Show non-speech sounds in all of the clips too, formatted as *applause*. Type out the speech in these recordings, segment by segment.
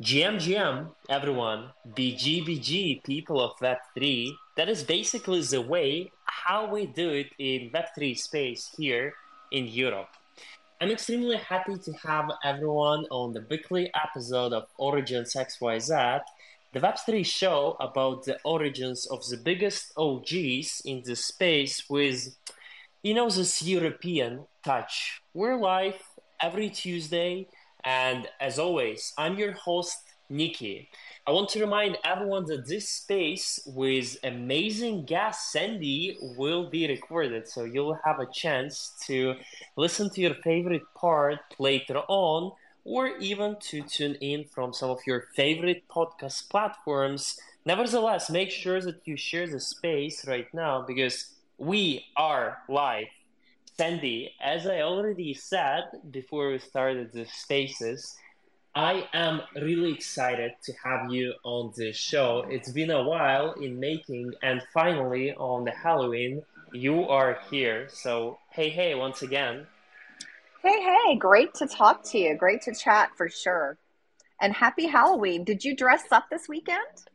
GMGM, everyone, BGBG, people of Web3. That is basically the way how we do it in Web3 space here in Europe. I'm extremely happy to have everyone on the weekly episode of OriGens XYZ, the Web3 show about the origins of the biggest OGs in the space with, you know, this European touch. We're live every Tuesday and as always, I'm your host, Nikki. I want to remind everyone that this space with amazing guest Sandy will be recorded, so you'll have a chance to listen to your favorite part later on, or even to tune in from some of your favorite podcast platforms. Nevertheless, make sure that you share the space right now because we are live Sandy, as I already said before we started the spaces, I am really excited to have you on the show. It's been a while in making, and finally on the Halloween, you are here. So, hey, hey, once again. Hey, hey, great to talk to you. Great to chat for sure. And happy Halloween. Did you dress up this weekend?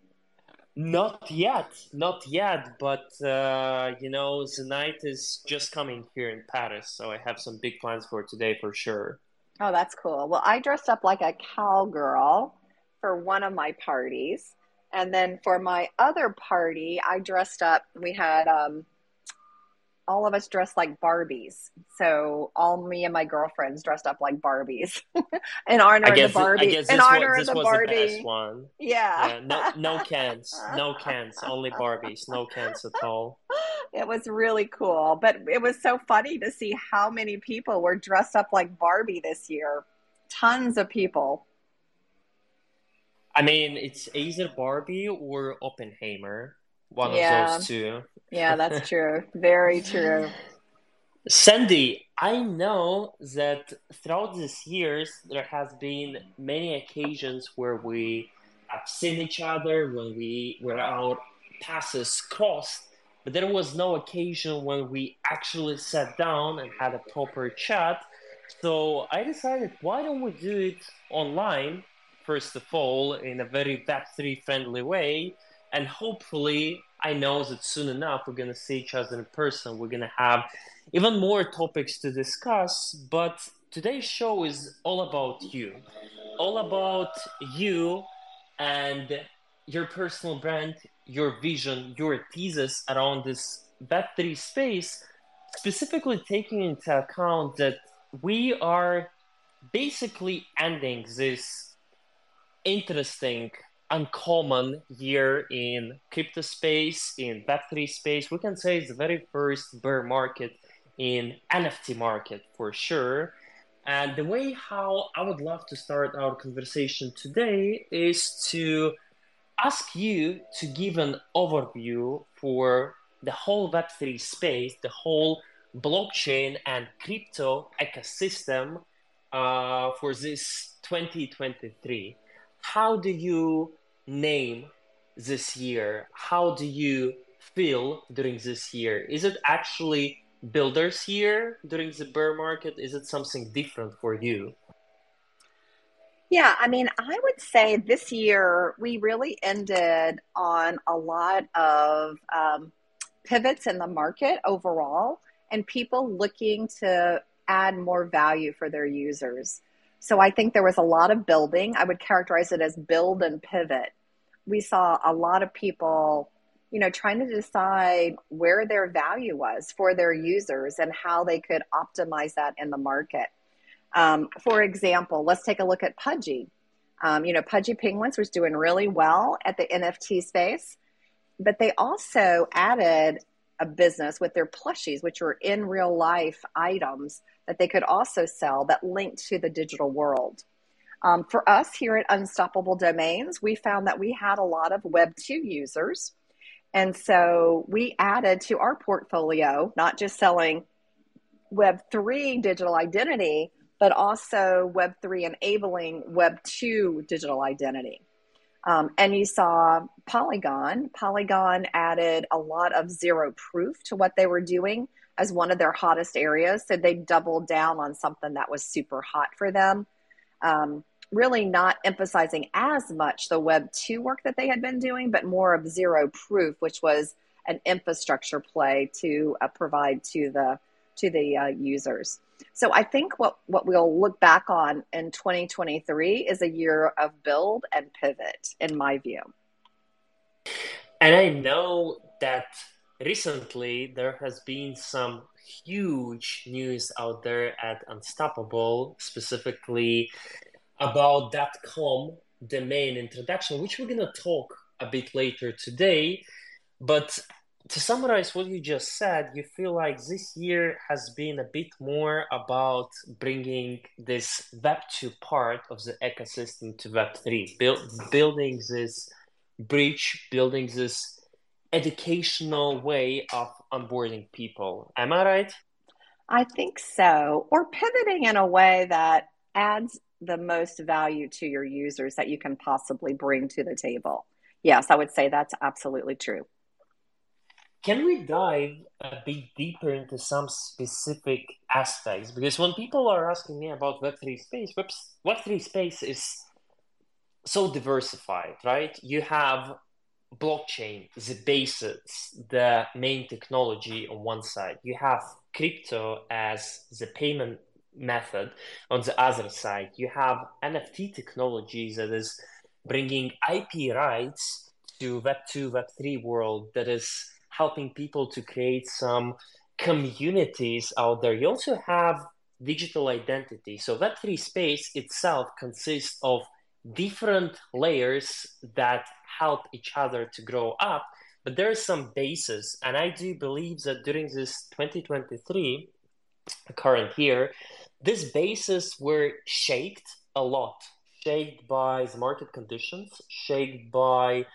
Not yet, not yet, but uh, you know, the night is just coming here in Paris, so I have some big plans for today for sure. Oh, that's cool. Well, I dressed up like a cowgirl for one of my parties. And then for my other party, I dressed up. We had um, all of us dressed like Barbies. So all me and my girlfriends dressed up like Barbies in honor of the Barbie. in honor of the Barbie. The one. Yeah. yeah. No, no *laughs* Kens. No Kens. Only Barbies. No Kens at all. It was really cool, but it was so funny to see how many people were dressed up like Barbie this year. Tons of people. I mean, it's either Barbie or Oppenheimer. One yeah. of those two. Yeah, *laughs* that's true. Very true. Sandy, I know that throughout these years there has been many occasions where we have seen each other when we where our passes crossed, but there was no occasion when we actually sat down and had a proper chat. So I decided why don't we do it online first of all in a very Web3 friendly way and hopefully I know that soon enough we're gonna see each other in person. We're gonna have even more topics to discuss. But today's show is all about you, all about you and your personal brand, your vision, your thesis around this Web3 space, specifically taking into account that we are basically ending this interesting uncommon year in crypto space, in Web3 space. We can say it's the very first bear market in NFT market for sure. And the way how I would love to start our conversation today is to ask you to give an overview for the whole Web3 space, the whole blockchain and crypto ecosystem uh, for this 2023. How do you name this year? How do you feel during this year? Is it actually builders year during the bear market? Is it something different for you? Yeah, I mean, I would say this year we really ended on a lot of um, pivots in the market overall and people looking to add more value for their users. So I think there was a lot of building. I would characterize it as build and pivot. We saw a lot of people you know trying to decide where their value was for their users and how they could optimize that in the market. Um, for example let's take a look at pudgy. Um, you know pudgy penguins was doing really well at the nft space but they also added a business with their plushies which were in real life items that they could also sell that linked to the digital world um, for us here at Unstoppable Domains, we found that we had a lot of Web 2 users. And so we added to our portfolio, not just selling Web 3 digital identity, but also Web 3 enabling Web 2 digital identity. Um, and you saw Polygon. Polygon added a lot of zero proof to what they were doing as one of their hottest areas. So they doubled down on something that was super hot for them. Um, really not emphasizing as much the Web 2 work that they had been doing, but more of zero proof, which was an infrastructure play to uh, provide to the to the uh, users. So I think what what we'll look back on in 2023 is a year of build and pivot, in my view. And I know that recently there has been some huge news out there at Unstoppable, specifically about .com domain introduction, which we're gonna talk a bit later today. But to summarize what you just said, you feel like this year has been a bit more about bringing this Web 2 part of the ecosystem to Web 3, build, building this bridge, building this educational way of onboarding people. Am I right? I think so. Or pivoting in a way that adds the most value to your users that you can possibly bring to the table. Yes, I would say that's absolutely true. Can we dive a bit deeper into some specific aspects? Because when people are asking me about Web3 space, Web3 space is so diversified, right? You have blockchain, is the basis, the main technology on one side. You have crypto as the payment method on the other side. You have NFT technologies that is bringing IP rights to Web2, Web3 world that is helping people to create some communities out there. You also have digital identity. So Web3 space itself consists of different layers that help each other to grow up, but there is some basis. And I do believe that during this 2023 current year, these bases were shaped a lot, shaped by the market conditions, shaped by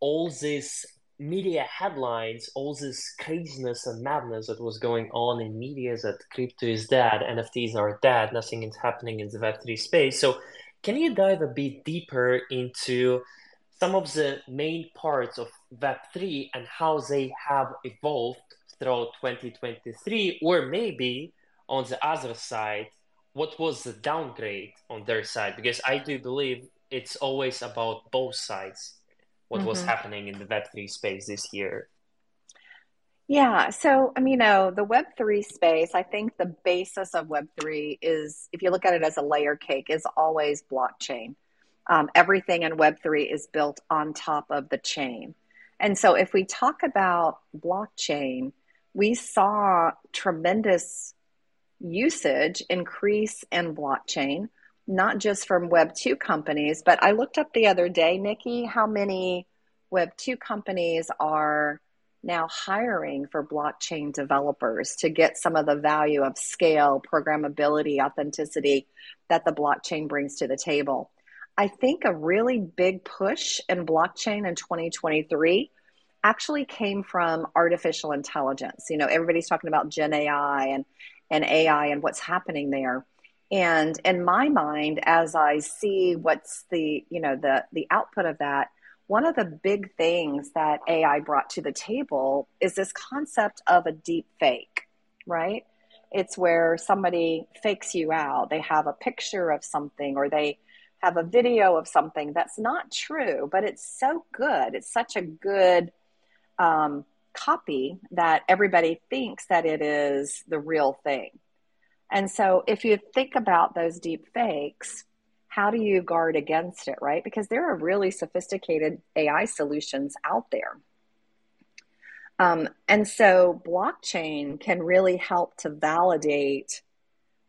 all these media headlines, all this craziness and madness that was going on in media that crypto is dead, NFTs are dead, nothing is happening in the Web3 space. So, can you dive a bit deeper into some of the main parts of Web3 and how they have evolved throughout 2023, or maybe on the other side, what was the downgrade on their side? Because I do believe it's always about both sides what mm-hmm. was happening in the Web3 space this year? Yeah, so I mean, you know, the Web3 space, I think the basis of Web3 is, if you look at it as a layer cake, is always blockchain. Um, everything in Web3 is built on top of the chain. And so if we talk about blockchain, we saw tremendous usage increase in blockchain not just from Web 2 companies, but I looked up the other day, Nikki, how many Web 2 companies are now hiring for blockchain developers to get some of the value of scale, programmability, authenticity that the blockchain brings to the table. I think a really big push in blockchain in 2023 actually came from artificial intelligence. You know, everybody's talking about Gen AI and, and AI and what's happening there and in my mind as i see what's the you know the the output of that one of the big things that ai brought to the table is this concept of a deep fake right? It's where somebody fakes you out. They have a picture of something or they have a video of something. That's not true but it's so good. It's such a good um, copy that everybody thinks that it is the real thing. And so if you think about those deep fakes, how do you guard against it, right? Because there are really sophisticated AI solutions out there. Um, and so blockchain can really help to validate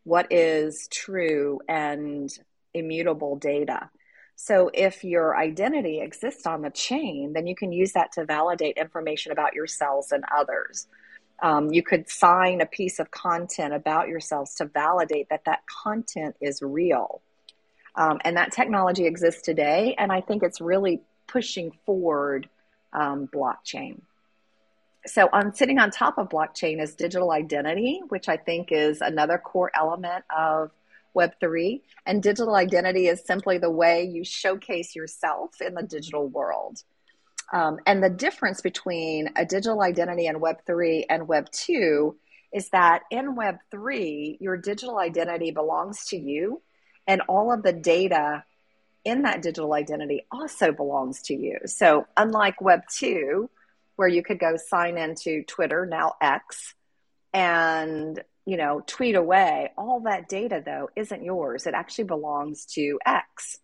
what is true and immutable data. So if your identity exists on the chain, then you can use that to validate information about yourselves and others. Um, you could sign a piece of content about yourselves to validate that that content is real. Um, and that technology exists today, and I think it's really pushing forward um, blockchain. So, on sitting on top of blockchain is digital identity, which I think is another core element of Web3. And digital identity is simply the way you showcase yourself in the digital world. Um, and the difference between a digital identity in Web3 and Web2 is that in Web3, your digital identity belongs to you, and all of the data in that digital identity also belongs to you. So, unlike Web 2, where you could go sign into Twitter, now X, and you know, tweet away, all that data though isn't yours. It actually belongs to X.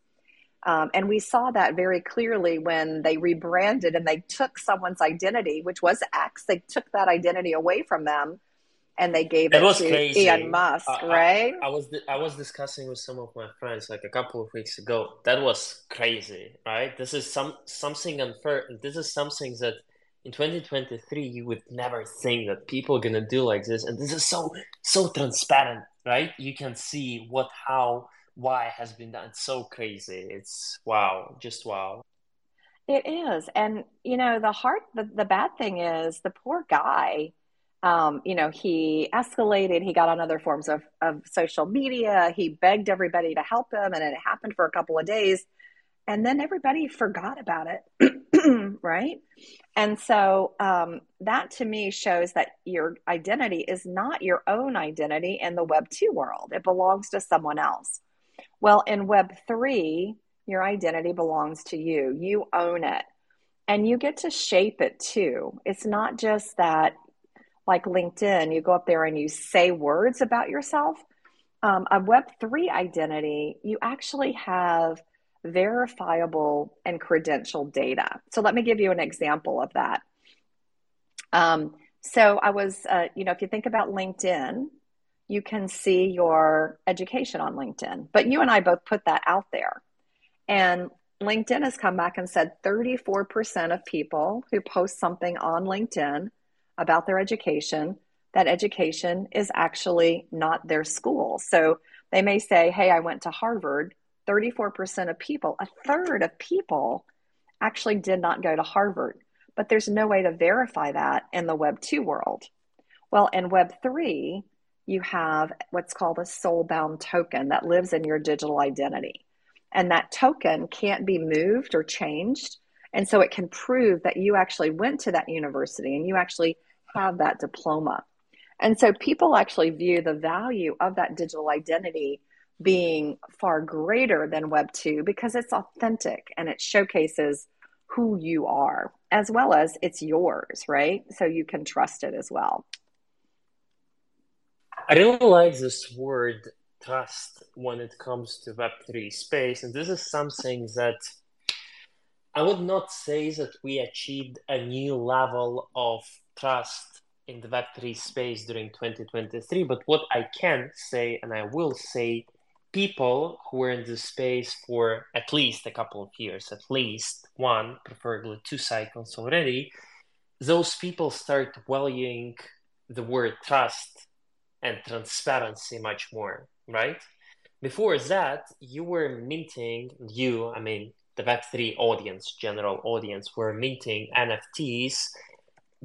Um, and we saw that very clearly when they rebranded and they took someone's identity, which was X, they took that identity away from them and they gave it, it to crazy. Elon Musk, right? I, I was I was discussing with some of my friends like a couple of weeks ago. That was crazy, right? This is some something unfair. This is something that in 2023 you would never think that people are gonna do like this, and this is so so transparent, right? You can see what how why has been done. It's so crazy. It's wow, just wow. It is, and you know the hard the, the bad thing is the poor guy um, you know, he escalated. He got on other forms of, of social media. He begged everybody to help him, and it happened for a couple of days. And then everybody forgot about it, *clears throat* right? And so um, that to me shows that your identity is not your own identity in the Web 2 world, it belongs to someone else. Well, in Web 3, your identity belongs to you, you own it. And you get to shape it too. It's not just that like LinkedIn, you go up there and you say words about yourself. Um, a Web3 identity, you actually have verifiable and credential data. So let me give you an example of that. Um, so I was, uh, you know, if you think about LinkedIn, you can see your education on LinkedIn, but you and I both put that out there. And LinkedIn has come back and said 34% of people who post something on LinkedIn about their education, that education is actually not their school. So they may say, Hey, I went to Harvard. 34% of people, a third of people actually did not go to Harvard. But there's no way to verify that in the Web 2 world. Well, in Web 3, you have what's called a soul bound token that lives in your digital identity. And that token can't be moved or changed. And so it can prove that you actually went to that university and you actually have that diploma. And so people actually view the value of that digital identity being far greater than Web 2 because it's authentic and it showcases who you are as well as it's yours, right? So you can trust it as well. I really like this word trust when it comes to Web3 space. And this is something that I would not say that we achieved a new level of trust in the Web3 space during 2023. But what I can say, and I will say, people who were in this space for at least a couple of years, at least one, preferably two cycles already, those people start valuing the word trust and transparency much more, right? Before that, you were minting, you, I mean, the Web3 audience, general audience, were minting NFTs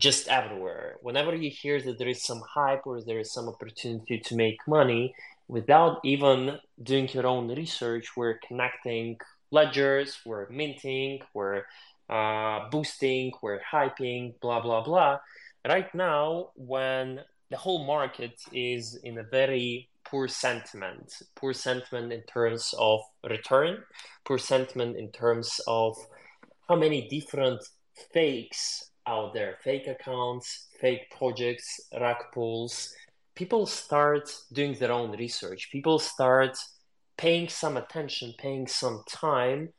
just everywhere. Whenever you hear that there is some hype or there is some opportunity to make money, without even doing your own research, we're connecting ledgers, we're minting, we're uh, boosting, we're hyping, blah, blah, blah. Right now, when the whole market is in a very poor sentiment, poor sentiment in terms of return, poor sentiment in terms of how many different fakes out there. Fake accounts fake projects rug pulls people start doing their own research. People start paying some attention paying some time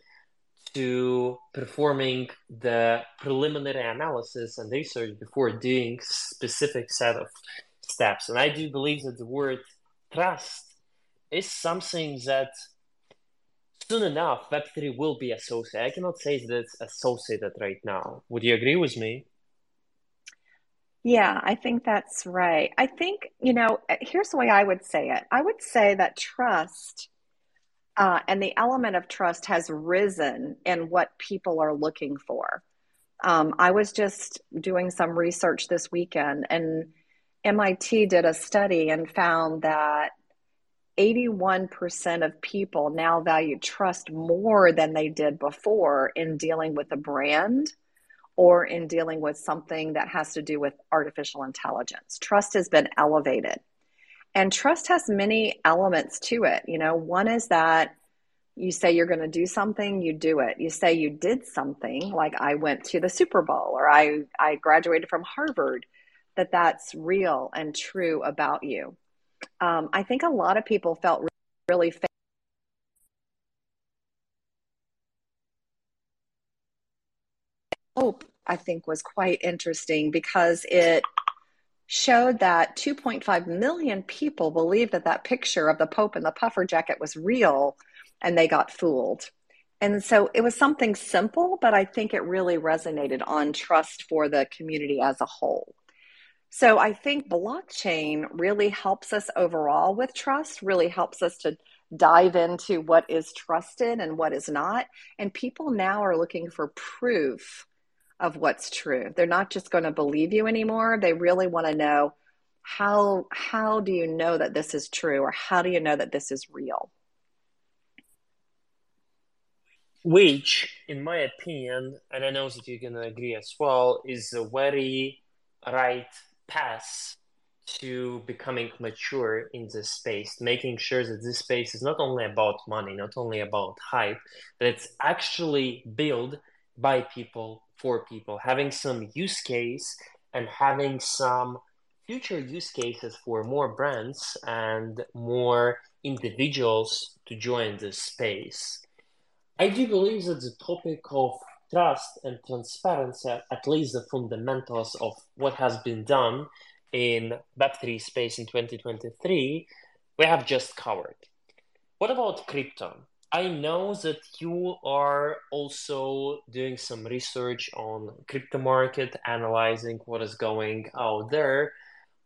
to performing the preliminary analysis and research before doing specific set of steps. And i do believe that the word trust is something that soon enough, Web3 will be associated. I cannot say that it's associated right now. Would you agree with me? Yeah, I think that's right. I think, you know, here's the way I would say it I would say that trust uh, and the element of trust has risen in what people are looking for. Um, I was just doing some research this weekend, and MIT did a study and found that 81% of people now value trust more than they did before in dealing with a brand or in dealing with something that has to do with artificial intelligence. Trust has been elevated. And trust has many elements to it. You know, one is that You say you're going to do something, you do it. You say you did something, like I went to the Super Bowl or I, I graduated from Harvard, that that's real and true about you. Um, I think a lot of people felt really hope I think was quite interesting because it showed that 2.5 million people believed that that picture of the Pope in the puffer jacket was real and they got fooled. And so it was something simple, but I think it really resonated on trust for the community as a whole. So I think blockchain really helps us overall with trust, really helps us to dive into what is trusted and what is not. And people now are looking for proof of what's true. They're not just going to believe you anymore. They really want to know how how do you know that this is true or how do you know that this is real? Which, in my opinion, and I know that you're to agree as well, is a very right path to becoming mature in this space, making sure that this space is not only about money, not only about hype, but it's actually built by people for people, having some use case and having some future use cases for more brands and more individuals to join this space. I do believe that the topic of trust and transparency, are at least the fundamentals of what has been done in Web3 space in 2023, we have just covered. What about crypto? I know that you are also doing some research on crypto market, analyzing what is going out there.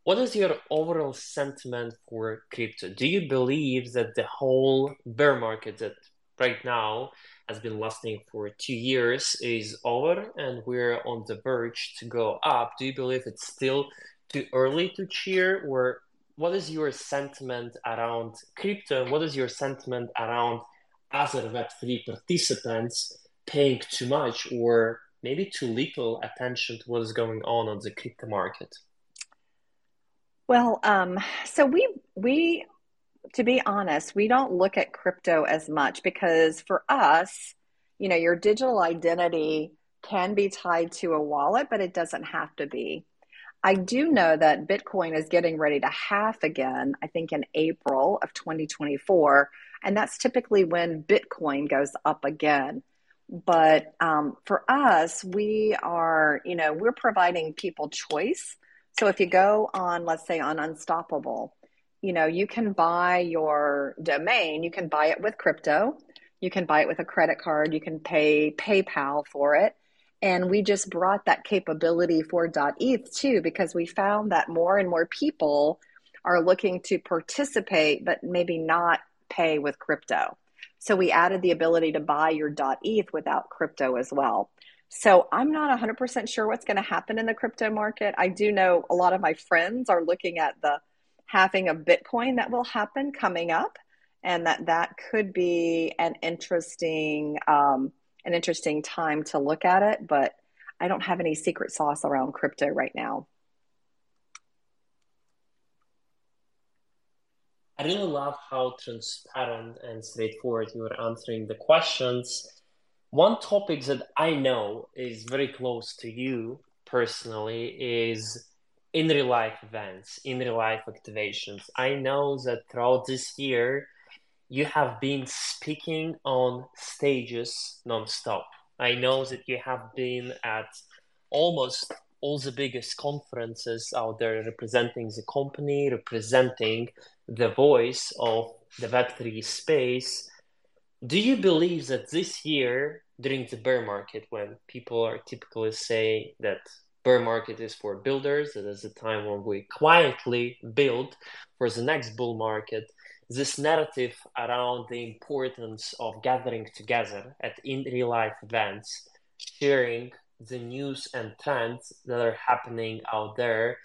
What is your overall sentiment for crypto? Do you believe that the whole bear market that right now has been lasting for two years is over and we're on the verge to go up? Do you believe it's still too early to cheer or what is your sentiment around crypto? What is your sentiment around other Web3 participants paying too much or maybe too little attention to what is going on on the crypto market? Well, um, so we we to be honest, we don't look at crypto as much because for us, you know, your digital identity can be tied to a wallet, but it doesn't have to be. I do know that Bitcoin is getting ready to half again, I think in April of 2024. And that's typically when Bitcoin goes up again. But um, for us, we are, you know, we're providing people choice. So if you go on, let's say on Unstoppable, you know, you can buy your domain, you can buy it with crypto, you can buy it with a credit card, you can pay PayPal for it. And we just brought that capability for .eth too, because we found that more and more people are looking to participate, but maybe not pay with crypto. So we added the ability to buy your .eth without crypto as well. So I'm not 100% sure what's going to happen in the crypto market. I do know a lot of my friends are looking at the halving of Bitcoin that will happen coming up, and that that could be an interesting um, an interesting time to look at it. But I don't have any secret sauce around crypto right now. I really love how transparent and straightforward you are answering the questions. One topic that I know is very close to you personally is in real life events, in real life activations. I know that throughout this year, you have been speaking on stages nonstop. I know that you have been at almost all the biggest conferences out there representing the company, representing the voice of the Web3 space. Do you believe that this year, during the bear market, when people are typically say that bear market is for builders, It is a time when we quietly build for the next bull market, this narrative around the importance of gathering together at in real life events, sharing the news and trends that are happening out there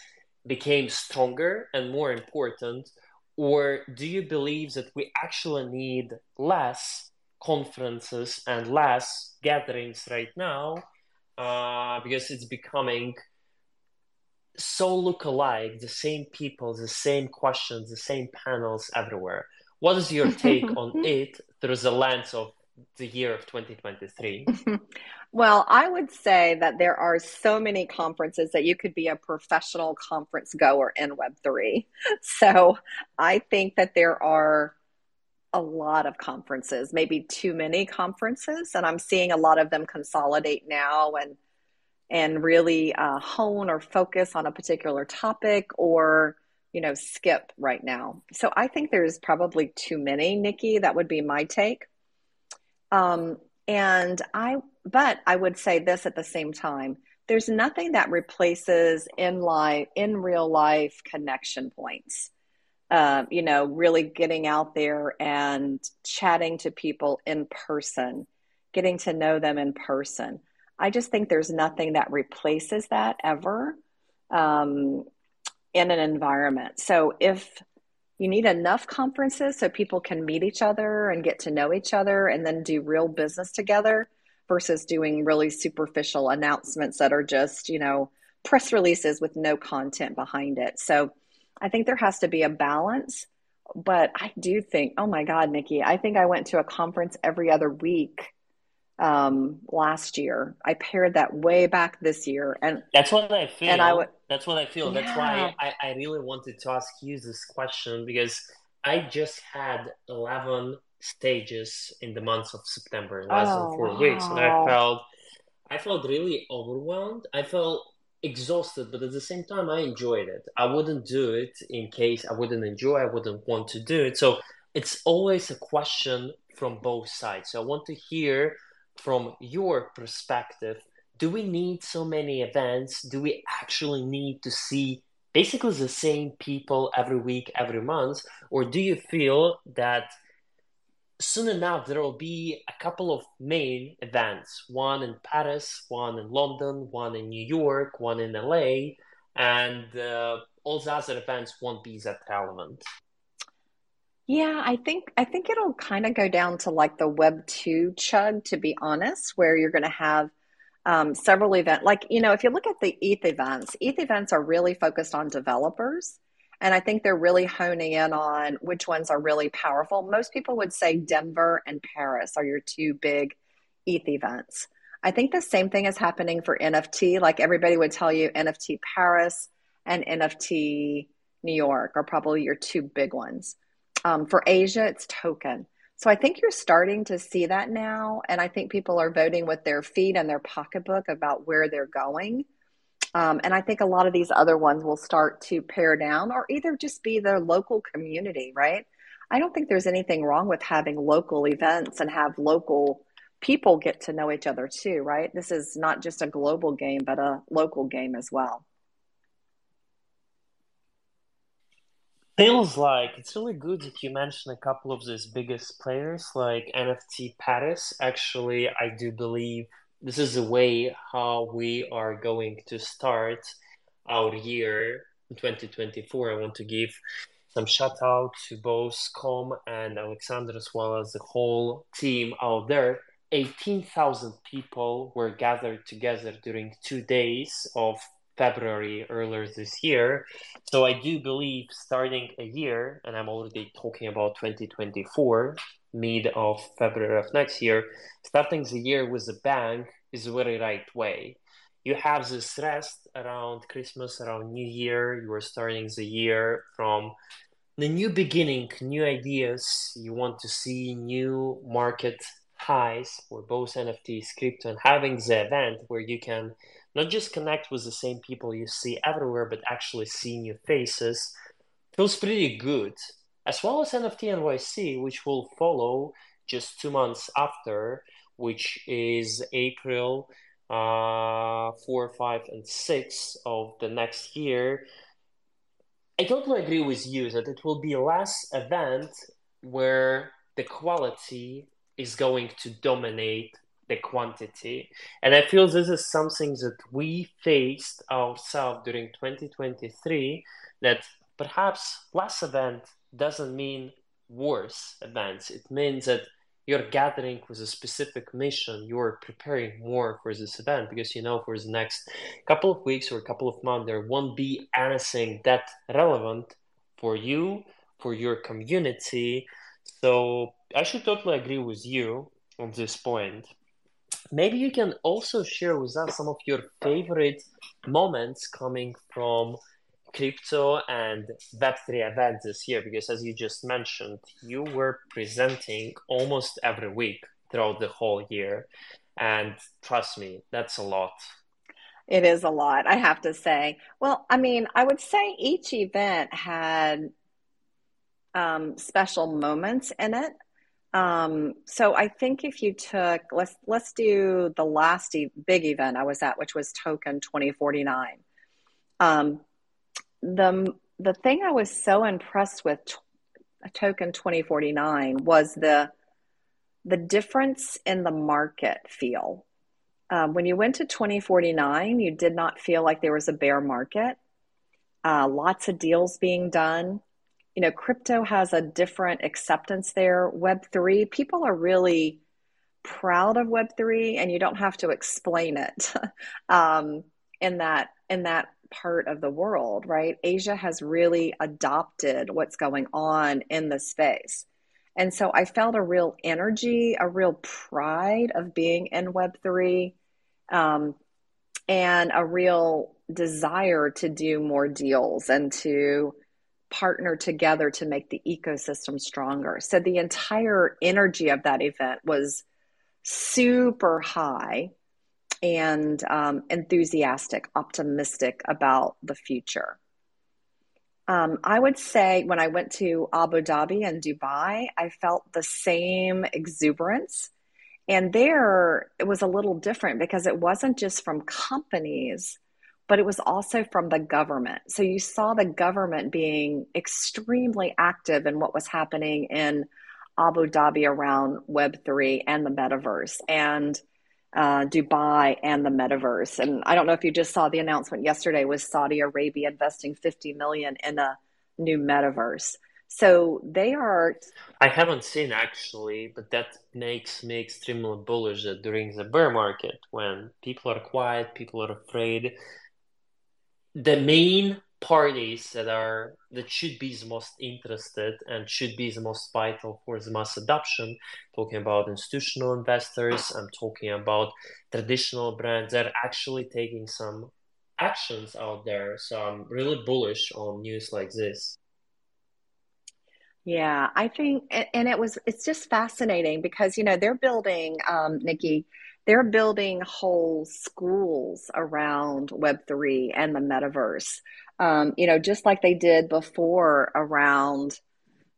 became stronger and more important? Or do you believe that we actually need less conferences and less gatherings right now uh, because it's becoming so look alike the same people the same questions the same panels everywhere what is your *laughs* take on it through the lens of the year of 2023? *laughs* well, I would say that there are so many conferences that you could be a professional conference goer in Web3. *laughs* So I think that there are a lot of conferences, maybe too many conferences, and I'm seeing a lot of them consolidate now and and really uh, hone or focus on a particular topic or you know skip right now. So I think there's probably too many, Nikki. That would be my take. Um, and I, but I would say this at the same time: there's nothing that replaces in life, in real life connection points. Uh, you know, really getting out there and chatting to people in person, getting to know them in person. I just think there's nothing that replaces that ever um, in an environment. So if you need enough conferences so people can meet each other and get to know each other and then do real business together versus doing really superficial announcements that are just, you know, press releases with no content behind it. So I think there has to be a balance. But I do think, oh my God, Nikki, I think I went to a conference every other week um, last year. I pared that way back this year, and that's what I feel. And I that's what I feel. Yeah. That's why I, I really wanted to ask you this question because I just had eleven stages in the month of September, less oh, than four wow. weeks, and I felt I felt really overwhelmed. I felt exhausted, but at the same time, I enjoyed it. I wouldn't do it in case I wouldn't enjoy. I wouldn't want to do it. So it's always a question from both sides. So I want to hear from your perspective. Do we need so many events? Do we actually need to see basically the same people every week, every month? Or do you feel that soon enough there will be a couple of main events. One in paris one in london one in new york one in la and uh, all the other events won't be that relevant. Yeah i think i think it'll kind of go down to like the web 2 chug to be honest where you're going to have um, several events like you know if you look at the eth events eth events are really focused on developers and I think they're really honing in on which ones are really powerful. Most people would say Denver and Paris are your two big ETH events. I think the same thing is happening for NFT. Like everybody would tell you, NFT Paris and NFT New York are probably your two big ones. Um, for Asia, it's token. So I think you're starting to see that now. And I think people are voting with their feet and their pocketbook about where they're going. Um, and I think a lot of these other ones will start to pare down or either just be their local community, right? I don't think there's anything wrong with having local events and have local people get to know each other too, right? This is not just a global game, but a local game as well. Feels like it's really good that you mentioned a couple of these biggest players like NFT Paris. Actually, I do believe this is the way how we are going to start our year 2024. I want to give some shout out to both Com and Alexander as well as the whole team out there. 18,000 people were gathered together during two days of February earlier this year. So I do believe starting a year, and I'm already talking about 2024, mid of February of next year, starting the year with a bang is the very right way. You have this rest around Christmas, around New Year. You are starting the year from the new beginning, new ideas. You want to see new market highs for both NFTs, crypto, and having the event where you can not just connect with the same people you see everywhere, but actually see new faces feels pretty good as well as NFT NYC, which will follow just two months after, which is April uh, 4, 5, and 6 of the next year. I totally agree with you that it will be less event where the quality is going to dominate the quantity. And I feel this is something that we faced ourselves during 2023 that perhaps less event doesn't mean worse events. It means that you're gathering with a specific mission. You're preparing more for this event because you know for the next couple of weeks or a couple of months there won't be anything that relevant for you, for your community. So I should totally agree with you on this point. Maybe you can also share with us some of your favorite moments coming from crypto and Web3 events this year, because as you just mentioned, you were presenting almost every week throughout the whole year. And trust me, that's a lot. It is a lot, I have to say. Well, I mean, I would say each event had um, special moments in it. Um, so I think if you took let's let's do the last e- big event I was at, which was Token 2049. Um, the the thing I was so impressed with Token 2049 was the the difference in the market feel. Um, when you went to 2049, you did not feel like there was a bear market. Uh, lots of deals being done. You know, crypto has a different acceptance there. Web3, people are really proud of Web3, and you don't have to explain it *laughs* um, in that in that part of the world, right? Asia has really adopted what's going on in the space. And so I felt a real energy, a real pride of being in Web3, um, and a real desire to do more deals and to partner together to make the ecosystem stronger. So the entire energy of that event was super high and um, enthusiastic, optimistic about the future. Um, I would say when I went to Abu Dhabi and Dubai, I felt the same exuberance. And there it was a little different because it wasn't just from companies, but it was also from the government. So you saw the government being extremely active in what was happening in Abu Dhabi around Web3 and the metaverse. And uh, Dubai and the metaverse. And I don't know if you just saw the announcement yesterday was Saudi Arabia investing 50 million in a new metaverse. So they are. I haven't seen actually, but that makes me extremely bullish that during the bear market, when people are quiet, people are afraid, the main parties that are that should be the most interested and should be the most vital for the mass adoption. Talking about institutional investors i'm talking about traditional brands that are actually taking some actions out there. So i'm really bullish on news like this. Yeah i think and it was it's just fascinating because you know they're building um, nikki they're building whole schools around web3 and the metaverse um, you know, just like they did before around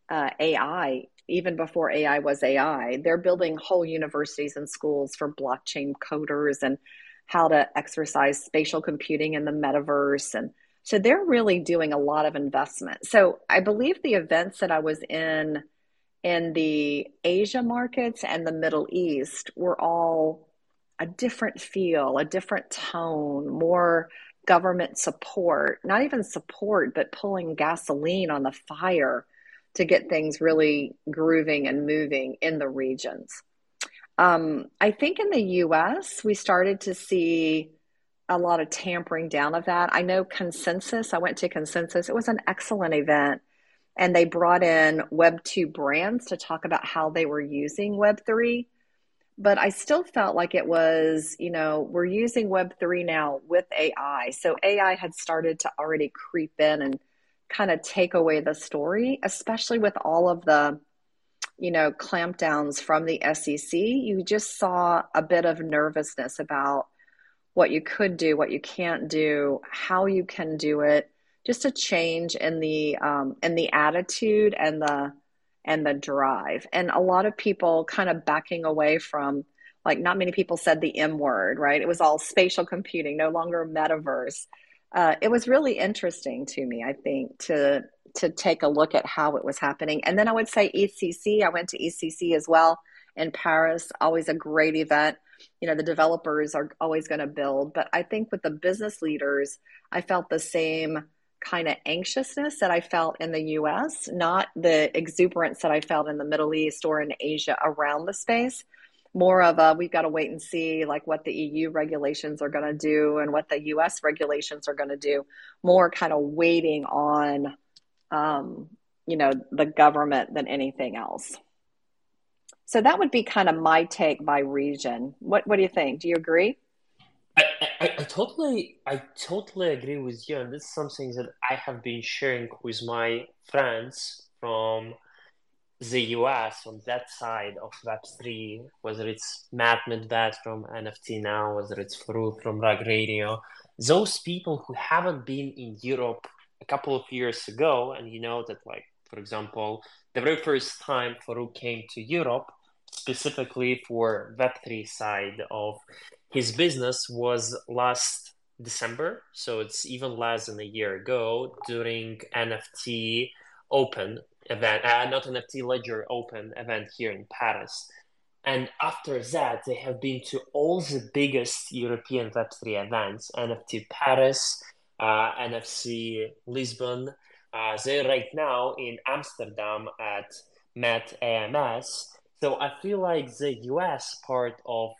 uh, AI, even before AI was AI, they're building whole universities and schools for blockchain coders and how to exercise spatial computing in the metaverse. And so they're really doing a lot of investment. So I believe the events that I was in in the Asia markets and the Middle East were all a different feel, a different tone, more government support, not even support, but pulling gasoline on the fire to get things really grooving and moving in the regions. Um, I think in the US, we started to see a lot of tampering down of that. I know Consensus, I went to Consensus, it was an excellent event. And they brought in Web2 brands to talk about how they were using Web3 but I still felt like it was, you know, we're using Web3 now with AI. So AI had started to already creep in and kind of take away the story, especially with all of the, you know, clampdowns from the SEC. You just saw a bit of nervousness about what you could do, what you can't do, how you can do it, just a change in the um, in the attitude and the and the drive. And a lot of people kind of backing away from, like, not many people said the M word, right? It was all spatial computing, no longer metaverse. Uh, it was really interesting to me, I think, to to take a look at how it was happening. And then I would say EthCC. I went to EthCC as well in Paris. Always a great event. You know, the developers are always going to build, but I think with the business leaders, I felt the same kind of anxiousness that I felt in the US, not the exuberance that I felt in the Middle East or in Asia around the space. More of a we've got to wait and see like what the EU regulations are going to do and what the US regulations are going to do. More kind of waiting on, um, you know, the government than anything else. So that would be kind of my take by region. What What do you think? Do you agree? I, I, totally I totally agree with you, and this is something that I have been sharing with my friends from the US on that side of Web3, whether it's Matt Medved from NFT Now, whether it's Farokh from Rug Radio, those people who haven't been in Europe a couple of years ago, and you know that, like, for example, the very first time Farokh came to Europe, specifically for Web3 side of his business was last December, so it's even less than a year ago during NFT Open event, uh, not NFT Ledger Open event here in Paris. And after that, they have been to all the biggest European Web3 events NFT Paris, uh, NFC Lisbon. Uh, they're right now in Amsterdam at Met AMS. So I feel like the US part of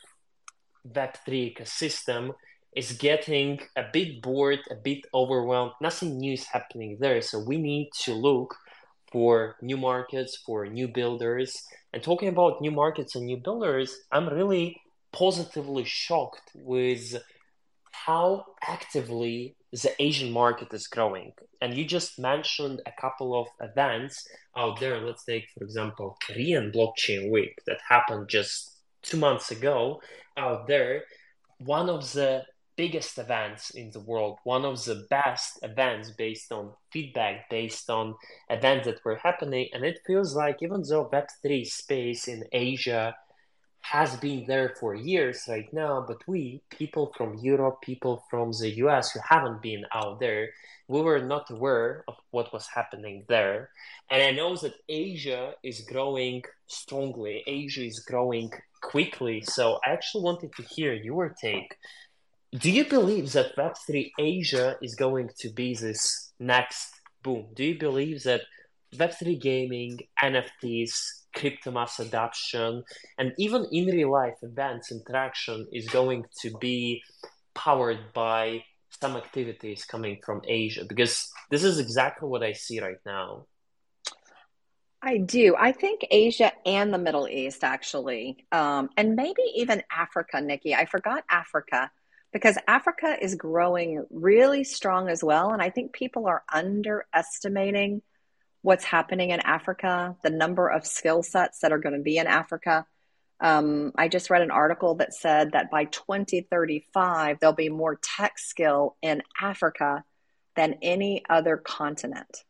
Web3 ecosystem is getting a bit bored, a bit overwhelmed. Nothing new is happening there. So we need to look for new markets, for new builders. And talking about new markets and new builders, I'm really positively shocked with how actively the Asian market is growing. And you just mentioned a couple of events out there. Let's take, for example, Korean Blockchain Week that happened just two months ago out there. One of the biggest events in the world, one of the best events based on feedback, based on events that were happening. And it feels like even though Web3 space in Asia has been there for years right now, but we, people from Europe, people from the US who haven't been out there, we were not aware of what was happening there. And I know that Asia is growing strongly, Asia is growing quickly. So I actually wanted to hear your take do you believe that Web3 Asia is going to be this next boom? Do you believe that Web3 gaming, NFTs, crypto mass adoption, and even in real life events interaction is going to be powered by some activities coming from Asia? Because this is exactly what I see right now. I do. I think Asia and the Middle East, actually, um, and maybe even Africa, Nikki. I forgot Africa because Africa is growing really strong as well. And I think people are underestimating what's happening in Africa, the number of skill sets that are going to be in Africa. Um, I just read an article that said that by 2035, there'll be more tech skill in Africa than any other continent.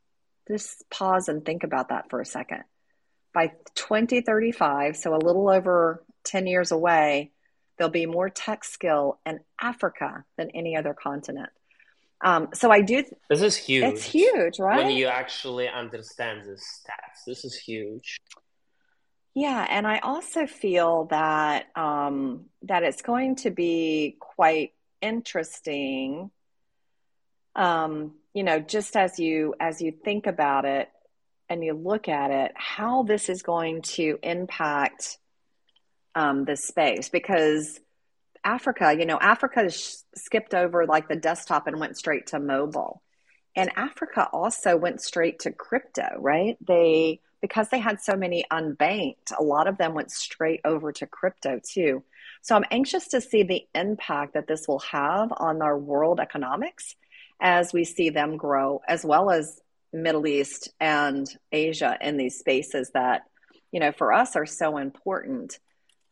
Just pause and think about that for a second. By 2035, so a little over 10 years away, There'll be more tech skill in Africa than any other continent. Um, so I do. Th- this is huge. It's huge, right? When you actually understand this stats, this is huge. Yeah, and I also feel that um, that it's going to be quite interesting. Um, you know, just as you as you think about it and you look at it, how this is going to impact um, this space because Africa, you know, Africa skipped over like the desktop and went straight to mobile. And Africa also went straight to crypto, right? They, because they had so many unbanked, a lot of them went straight over to crypto too. So I'm anxious to see the impact that this will have on our world economics as we see them grow, as well as Middle East and Asia in these spaces that, you know, for us are so important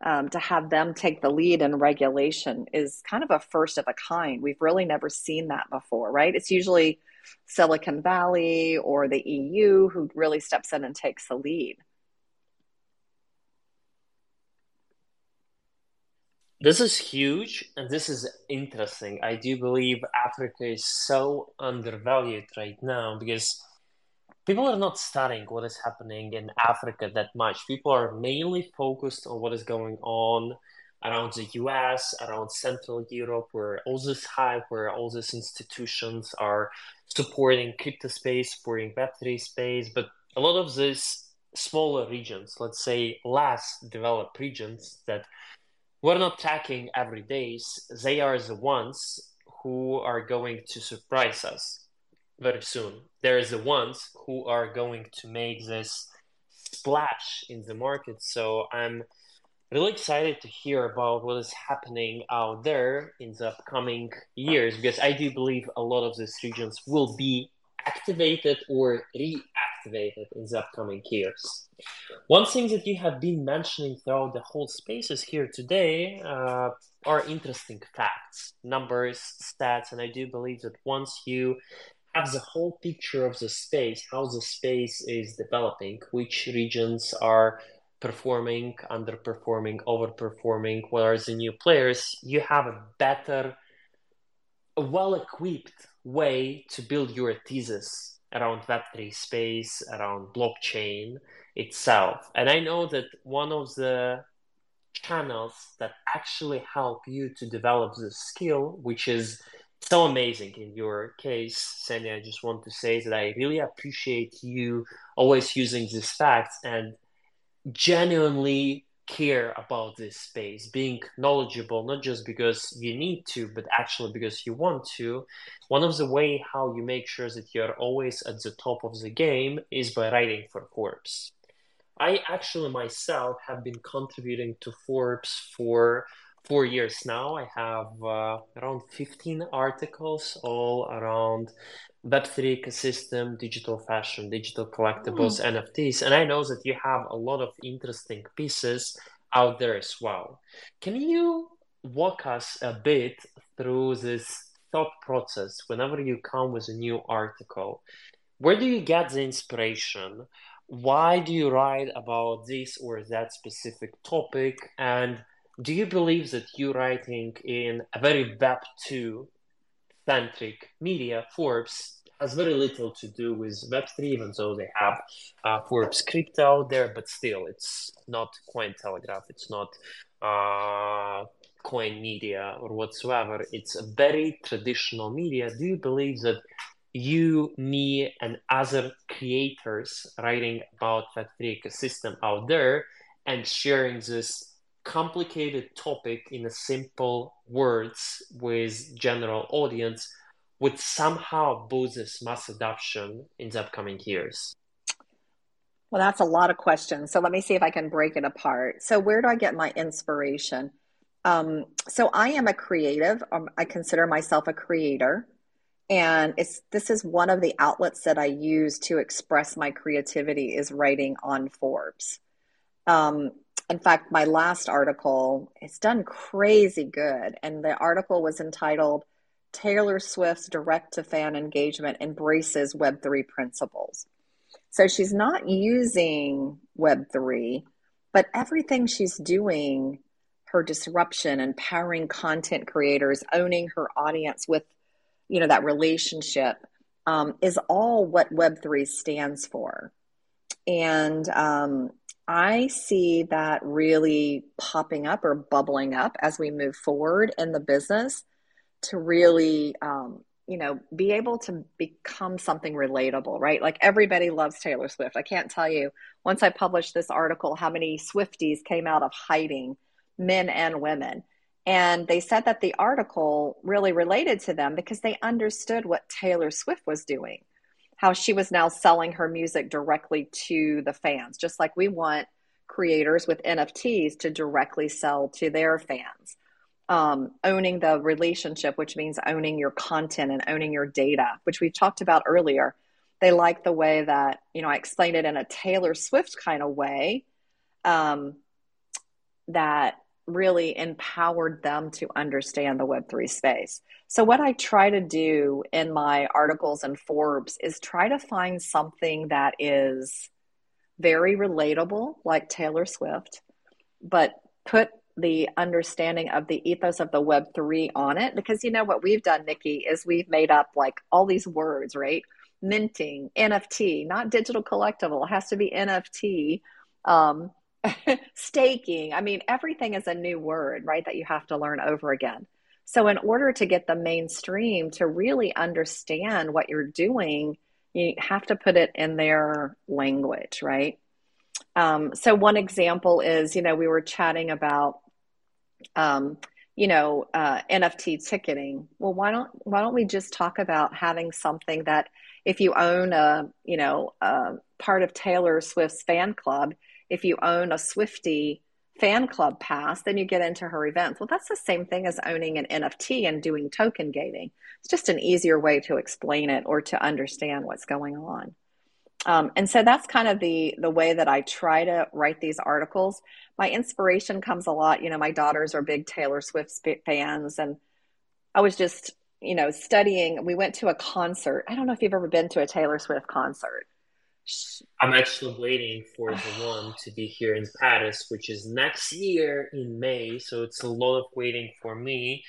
um, to have them take the lead in regulation is kind of a first of a kind. We've really never seen that before, right? It's usually Silicon Valley or the EU who really steps in and takes the lead. This is huge and this is interesting. I do believe Africa is so undervalued right now because people are not studying what is happening in Africa that much. People are mainly focused on what is going on around the US, around Central Europe, where all this hype, where all these institutions are supporting crypto space, supporting Web3 space. But a lot of these smaller regions, let's say less developed regions that we're not tracking every day, they are the ones who are going to surprise us very soon. There is the ones who are going to make this splash in the market. So I'm really excited to hear about what is happening out there in the upcoming years because I do believe a lot of these regions will be activated or reactivated in the upcoming years. One thing that you have been mentioning throughout the whole spaces here today uh, are interesting facts, numbers, stats, and I do believe that once you have the whole picture of the space, how the space is developing, which regions are performing, underperforming, overperforming, what are the new players, you have a better, a well equipped way to build your thesis around Web3 space, around blockchain itself. And I know that one of the channels that actually help you to develop the skill, which is so amazing in your case, Sandy. I just want to say that I really appreciate you always using these facts and genuinely care about this space, being knowledgeable, not just because you need to, but actually because you want to. One of the way how you make sure that you're always at the top of the game is by writing for Forbes. I actually myself have been contributing to Forbes for four years now. I have uh, around 15 articles all around Web3 ecosystem, digital fashion, digital collectibles, mm. NFTs. And I know that you have a lot of interesting pieces out there as well. Can you walk us a bit through this thought process whenever you come with a new article? Where do you get the inspiration? Why do you write about this or that specific topic? And do you believe that you writing in a very Web2 centric media, Forbes has very little to do with Web3, even though they have uh, Forbes crypto out there, but still, it's not Cointelegraph, it's not uh, Coin Media or whatsoever. It's a very traditional media. Do you believe that you, me, and other creators writing about Web3 ecosystem out there and sharing this complicated topic in simple words with general audience would somehow boost this mass adoption in the upcoming years? Well, that's a lot of questions. So let me see if I can break it apart. So, where do I get my inspiration? Um, so, I am a creative. Um, I consider myself a creator, and it's this is one of the outlets that I use to express my creativity is writing on Forbes. Um, in fact, my last article, it's done crazy good. And the article was entitled Taylor Swift's Direct to Fan Engagement Embraces Web3 Principles. So she's not using Web3, but everything she's doing, her disruption, empowering content creators, owning her audience with, you know, that relationship, um, is all what Web3 stands for. And um, I see that really popping up or bubbling up as we move forward in the business to really, um, you know, be able to become something relatable, right? Like everybody loves Taylor Swift. I can't tell you, once I published this article, how many Swifties came out of hiding, men and women. And they said that the article really related to them because they understood what Taylor Swift was doing how she was now selling her music directly to the fans, just like we want creators with NFTs to directly sell to their fans. Um, owning the relationship, which means owning your content and owning your data, which we talked about earlier. They like the way that, you know, I explained it in a Taylor Swift kind of way um, that really empowered them to understand the Web3 space. So, what I try to do in my articles in Forbes is try to find something that is very relatable, like Taylor Swift, but put the understanding of the ethos of the Web3 on it. Because you know what we've done, Nikki, is we've made up like all these words, right? Minting, NFT, not digital collectible, it has to be NFT. Um, *laughs* staking. I mean, everything is a new word, right? That you have to learn over again. So, in order to get the mainstream to really understand what you're doing, you have to put it in their language, right? Um, so, one example is, you know, we were chatting about, um, you know, uh, NFT ticketing. Well, why don't why don't we just talk about having something that if you own a, you know, a part of Taylor Swift's fan club, if you own a Swifty fan club pass, then you get into her events. Well, that's the same thing as owning an NFT and doing token gating. It's just an easier way to explain it or to understand what's going on. Um, and so that's kind of the the way that I try to write these articles. My inspiration comes a lot. You know, my daughters are big Taylor Swift fans, and I was just you know studying. We went to a concert. I don't know if you've ever been to a Taylor Swift concert. I'm actually waiting for the *sighs* one to be here in Paris, which is next year in May. So it's a lot of waiting for me.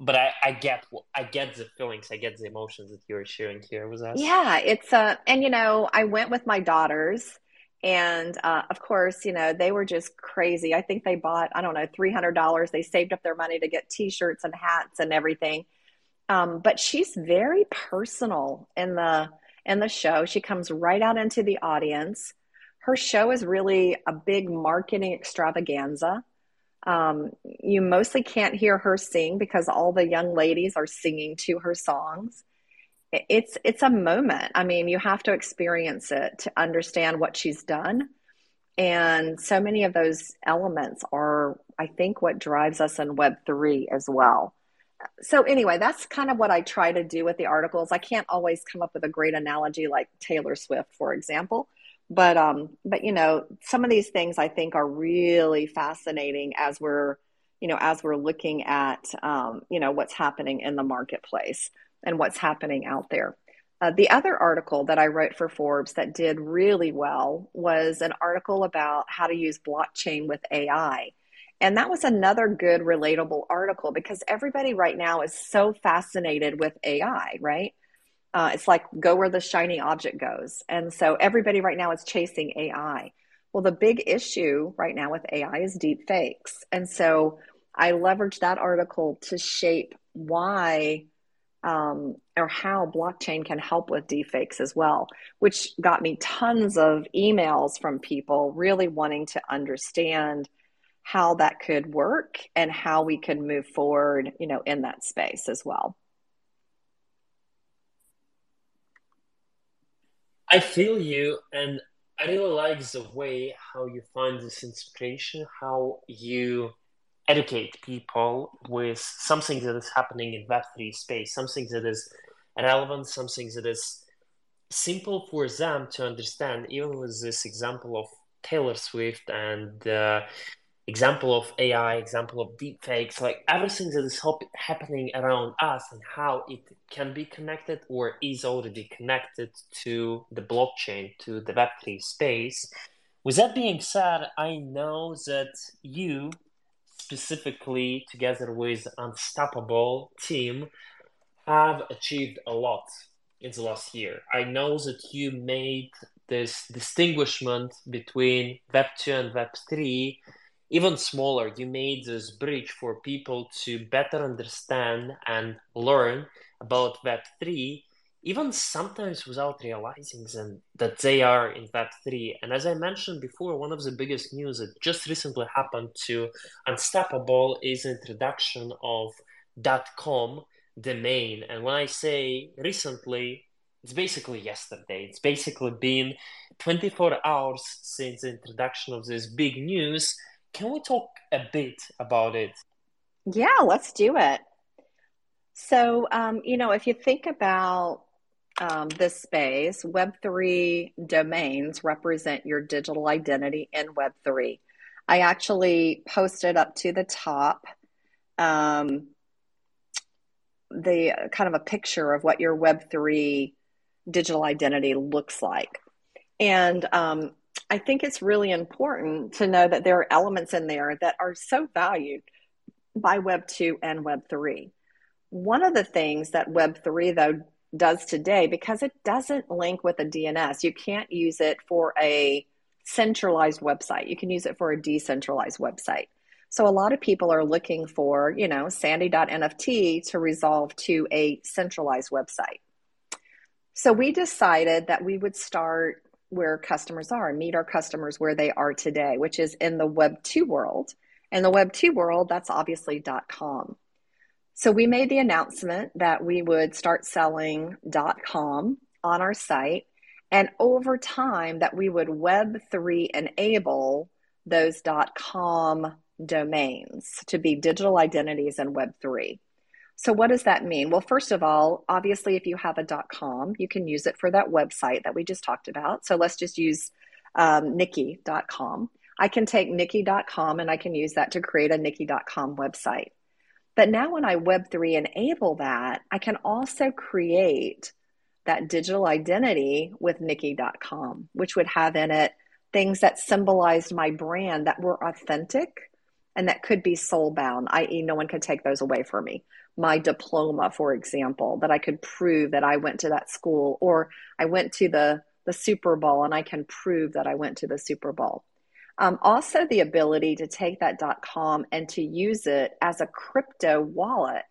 But I, I get I get the feelings, I get the emotions that you're sharing here with us. Yeah, it's uh, and you know, I went with my daughters, and uh, of course, you know, they were just crazy. I think they bought I don't know three hundred dollars. They saved up their money to get T-shirts and hats and everything. Um, but she's very personal in the in the show. She comes right out into the audience. Her show is really a big marketing extravaganza. Um, you mostly can't hear her sing because all the young ladies are singing to her songs. It's it's a moment. I mean, you have to experience it to understand what she's done. And so many of those elements are, I think, what drives us in Web3 as well so anyway, that's kind of what I try to do with the articles. I can't always come up with a great analogy like Taylor Swift, for example, but um, but you know, some of these things I think are really fascinating as we're you know as we're looking at um, you know what's happening in the marketplace and what's happening out there. Uh, the other article that I wrote for Forbes that did really well was an article about how to use blockchain with AI. And that was another good, relatable article because everybody right now is so fascinated with AI, right? Uh, it's like go where the shiny object goes. And so everybody right now is chasing AI. Well, the big issue right now with AI is deep fakes. And so I leveraged that article to shape why um, or how blockchain can help with deepfakes as well, which got me tons of emails from people really wanting to understand how that could work and how we could move forward, you know, in that space as well. I feel you, and I really like the way how you find this inspiration, how you educate people with something that is happening in Web3 space, something that is relevant, something that is simple for them to understand, even with this example of Taylor Swift and uh, example of AI, example of deepfakes, like everything that is happening around us and how it can be connected or is already connected to the blockchain, to the Web3 space. With that being said, I know that you specifically, together with Unstoppable team, have achieved a lot in the last year. I know that you made this distinguishment between Web 2 and Web 3 even smaller, you made this bridge for people to better understand and learn about Web3, even sometimes without realizing them, that they are in Web3. And as I mentioned before, one of the biggest news that just recently happened to Unstoppable is introduction of .com domain. And when I say recently, it's basically yesterday. It's basically been 24 hours since the introduction of this big news can we talk a bit about it? Yeah, let's do it. So, um, you know, if you think about um, this space, Web3 domains represent your digital identity in Web3. I actually posted up to the top um, the kind of a picture of what your Web3 digital identity looks like. And um, I think it's really important to know that there are elements in there that are so valued by Web 2 and Web 3. One of the things that Web 3, though, does today, because it doesn't link with a DNS, you can't use it for a centralized website. You can use it for a decentralized website. So a lot of people are looking for, you know, sandy.nft to resolve to a centralized website. So we decided that we would start where customers are, meet our customers where they are today, which is in the Web 2 world. In the Web 2 world, that's obviously .com. So we made the announcement that we would start selling .com on our site and over time that we would Web3 enable those .com domains to be digital identities in Web3. So what does that mean? Well, first of all, obviously if you have a .com, you can use it for that website that we just talked about. So let's just use um, Nikki.com. I can take Nikki.com and I can use that to create a Nikki.com website. But now when I Web3 enable that, I can also create that digital identity with Nikki.com, which would have in it things that symbolized my brand that were authentic and that could be soul bound, i.e., no one could take those away from me. My diploma, for example, that I could prove that I went to that school, or I went to the, the Super Bowl and I can prove that I went to the Super Bowl. Um, also, the ability to take that .com and to use it as a crypto wallet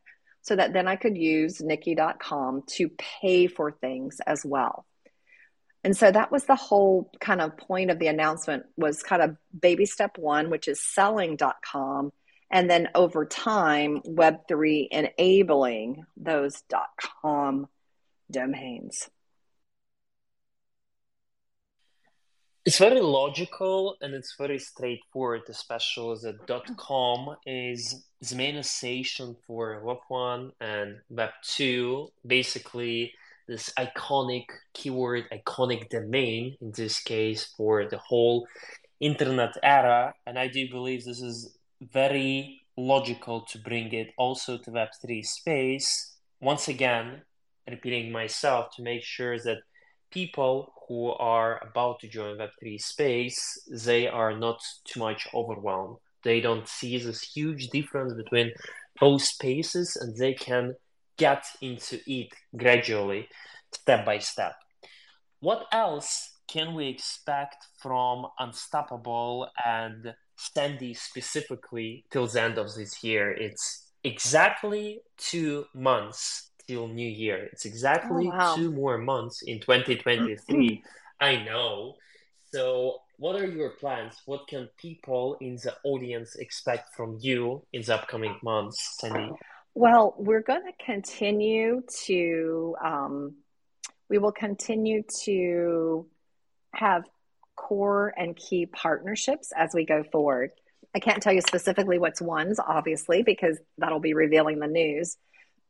so that then I could use Nikki.com to pay for things as well. And so that was the whole kind of point of the announcement was kind of baby step one, which is selling.com. And then over time, Web3 enabling those .com domains. It's very logical and it's very straightforward, especially as a .com is the main station for Web 1 and Web 2. Basically, this iconic keyword, iconic domain in this case for the whole internet era. And I do believe this is very logical to bring it also to Web3 space. Once again, repeating myself to make sure that people who are about to join Web3 space, they are not too much overwhelmed. They don't see this huge difference between both spaces and they can get into it gradually, step by step. What else can we expect from Unstoppable and Sandy specifically till the end of this year? It's exactly two months till New Year. It's exactly oh, wow. two more months in 2023. Mm-hmm. I know. So, what are your plans? What can people in the audience expect from you in the upcoming months, Sandy? Well, we're going to continue to, um, we will continue to have core and key partnerships as we go forward. I can't tell you specifically what's ones, obviously, because that'll be revealing the news. *clears throat*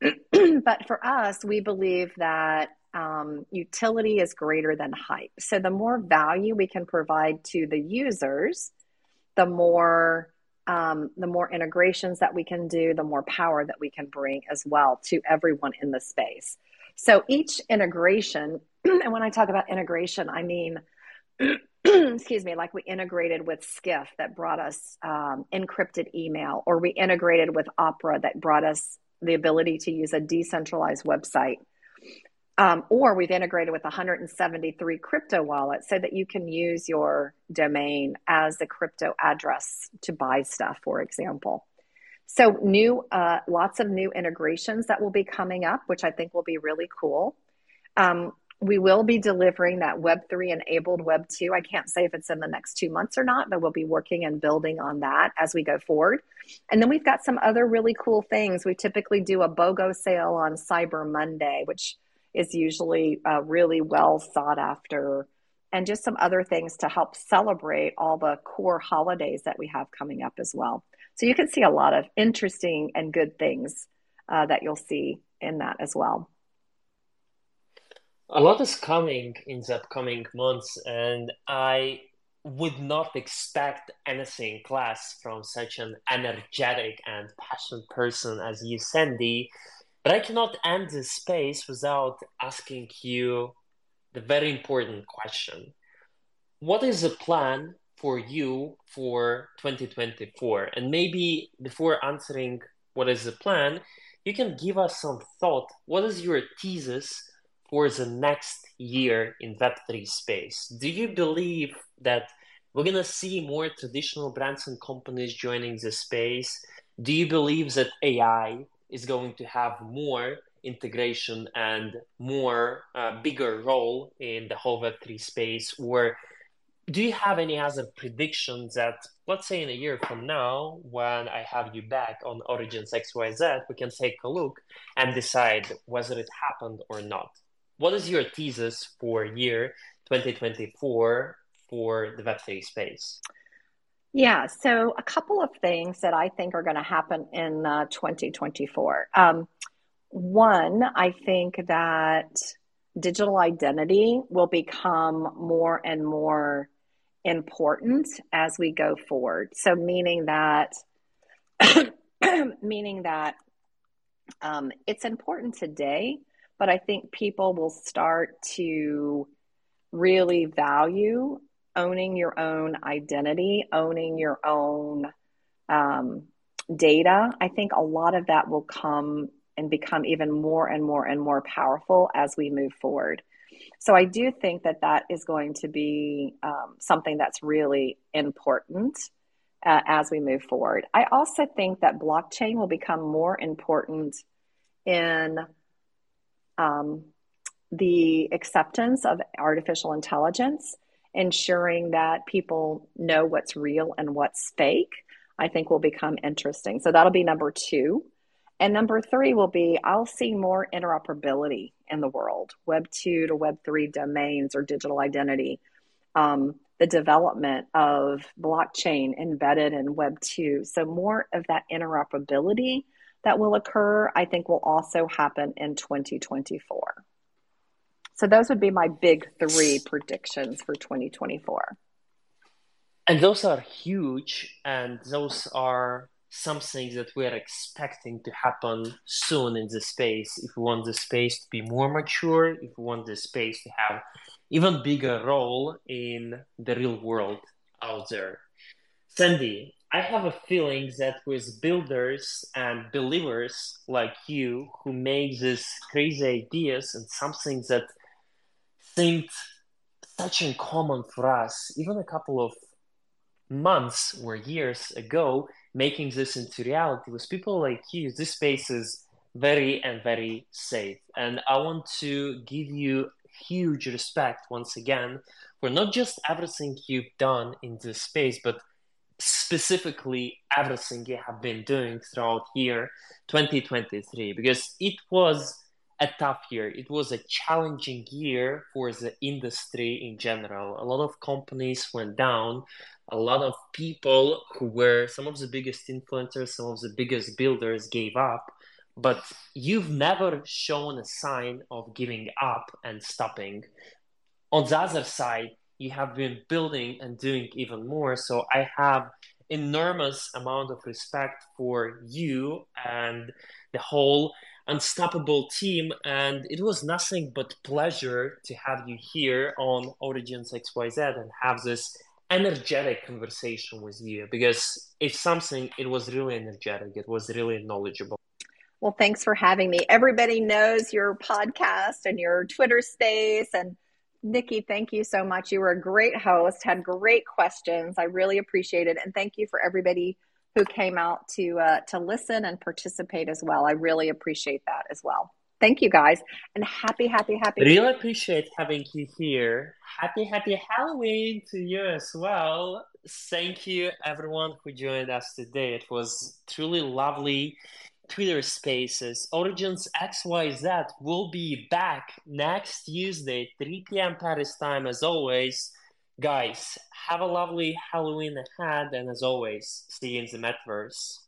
but for us, we believe that um, utility is greater than hype. So the more value we can provide to the users, the more um, the more integrations that we can do, the more power that we can bring as well to everyone in the space. So each integration, *clears throat* and when I talk about integration, I mean, *clears throat* excuse me, like we integrated with Skiff that brought us um, encrypted email, or we integrated with Opera that brought us the ability to use a decentralized website. Um, or we've integrated with 173 crypto wallets so that you can use your domain as a crypto address to buy stuff, for example. So, new, uh, lots of new integrations that will be coming up, which I think will be really cool. Um, we will be delivering that Web3 enabled Web 2. I can't say if it's in the next two months or not, but we'll be working and building on that as we go forward. And then we've got some other really cool things. We typically do a BOGO sale on Cyber Monday, which is usually uh, really well sought after, and just some other things to help celebrate all the core holidays that we have coming up as well. So you can see a lot of interesting and good things uh, that you'll see in that as well a lot is coming in the upcoming months, and I would not expect anything less from such an energetic and passionate person as you, Sandy. But I cannot end this space without asking you the very important question What is the plan for you for 2024? And maybe before answering what is the plan, you can give us some thought. What is your thesis? for the next year in Web3 space? Do you believe that we're going to see more traditional brands and companies joining the space? Do you believe that AI is going to have more integration and more uh, bigger role in the whole Web3 space? Or do you have any other predictions that, let's say, in a year from now, when I have you back on OriGens XYZ, we can take a look and decide whether it happened or not? What is your thesis for year 2024 for the Web3 space? Yeah, so a couple of things that I think are going to happen in uh, 2024. Um, one, I think that digital identity will become more and more important as we go forward. So, meaning that, *coughs* meaning that um, it's important today, but I think people will start to really value owning your own identity, owning your own um, data. I think a lot of that will come and become even more and more and more powerful as we move forward. So I do think that that is going to be um, something that's really important uh, as we move forward. I also think that blockchain will become more important in um, the acceptance of artificial intelligence, ensuring that people know what's real and what's fake. I think will become interesting. So that'll be number two. And number three will be I'll see more interoperability in the world, Web 2 to Web 3 domains or digital identity. Um, the development of blockchain embedded in Web 2. So, more of that interoperability that will occur, I think, will also happen in 2024. So, those would be my big three predictions for 2024. And those are huge, and those are something that we are expecting to happen soon in the space if we want the space to be more mature if we want the space to have even bigger role in the real world out there sandy i have a feeling that with builders and believers like you who make these crazy ideas and something that seemed such uncommon for us even a couple of months or years ago making this into reality with people like you this space is very and very safe. And i want to give you huge respect once again for not just everything you've done in this space but specifically everything you have been doing throughout year 2023 because it was a tough year it was a challenging year for the industry in general a lot of companies went down a lot of people who were some of the biggest influencers, some of the biggest builders gave up, but you've never shown a sign of giving up and stopping. On the other side, you have been building and doing even more. So I have enormous amount of respect for you and the whole unstoppable team and it was nothing but pleasure to have you here on OriGens XYZ and have this energetic conversation with you because if something it was really energetic it was really knowledgeable. Well thanks for having me. Everybody knows your podcast and your twitter space and nikki thank you so much. You were a great host had great questions. I really appreciate it and thank you for everybody who came out to uh, to listen and participate as well i really appreciate that as well Thank you guys. And happy, happy, happy. Really appreciate having you here. Happy, happy Halloween to you as well. Thank you, everyone who joined us today. It was truly lovely. Twitter Spaces. OriGens XYZ will be back next Tuesday, 3 p.m. Paris time, as always. Guys, have a lovely Halloween ahead, and as always, see you in the metaverse.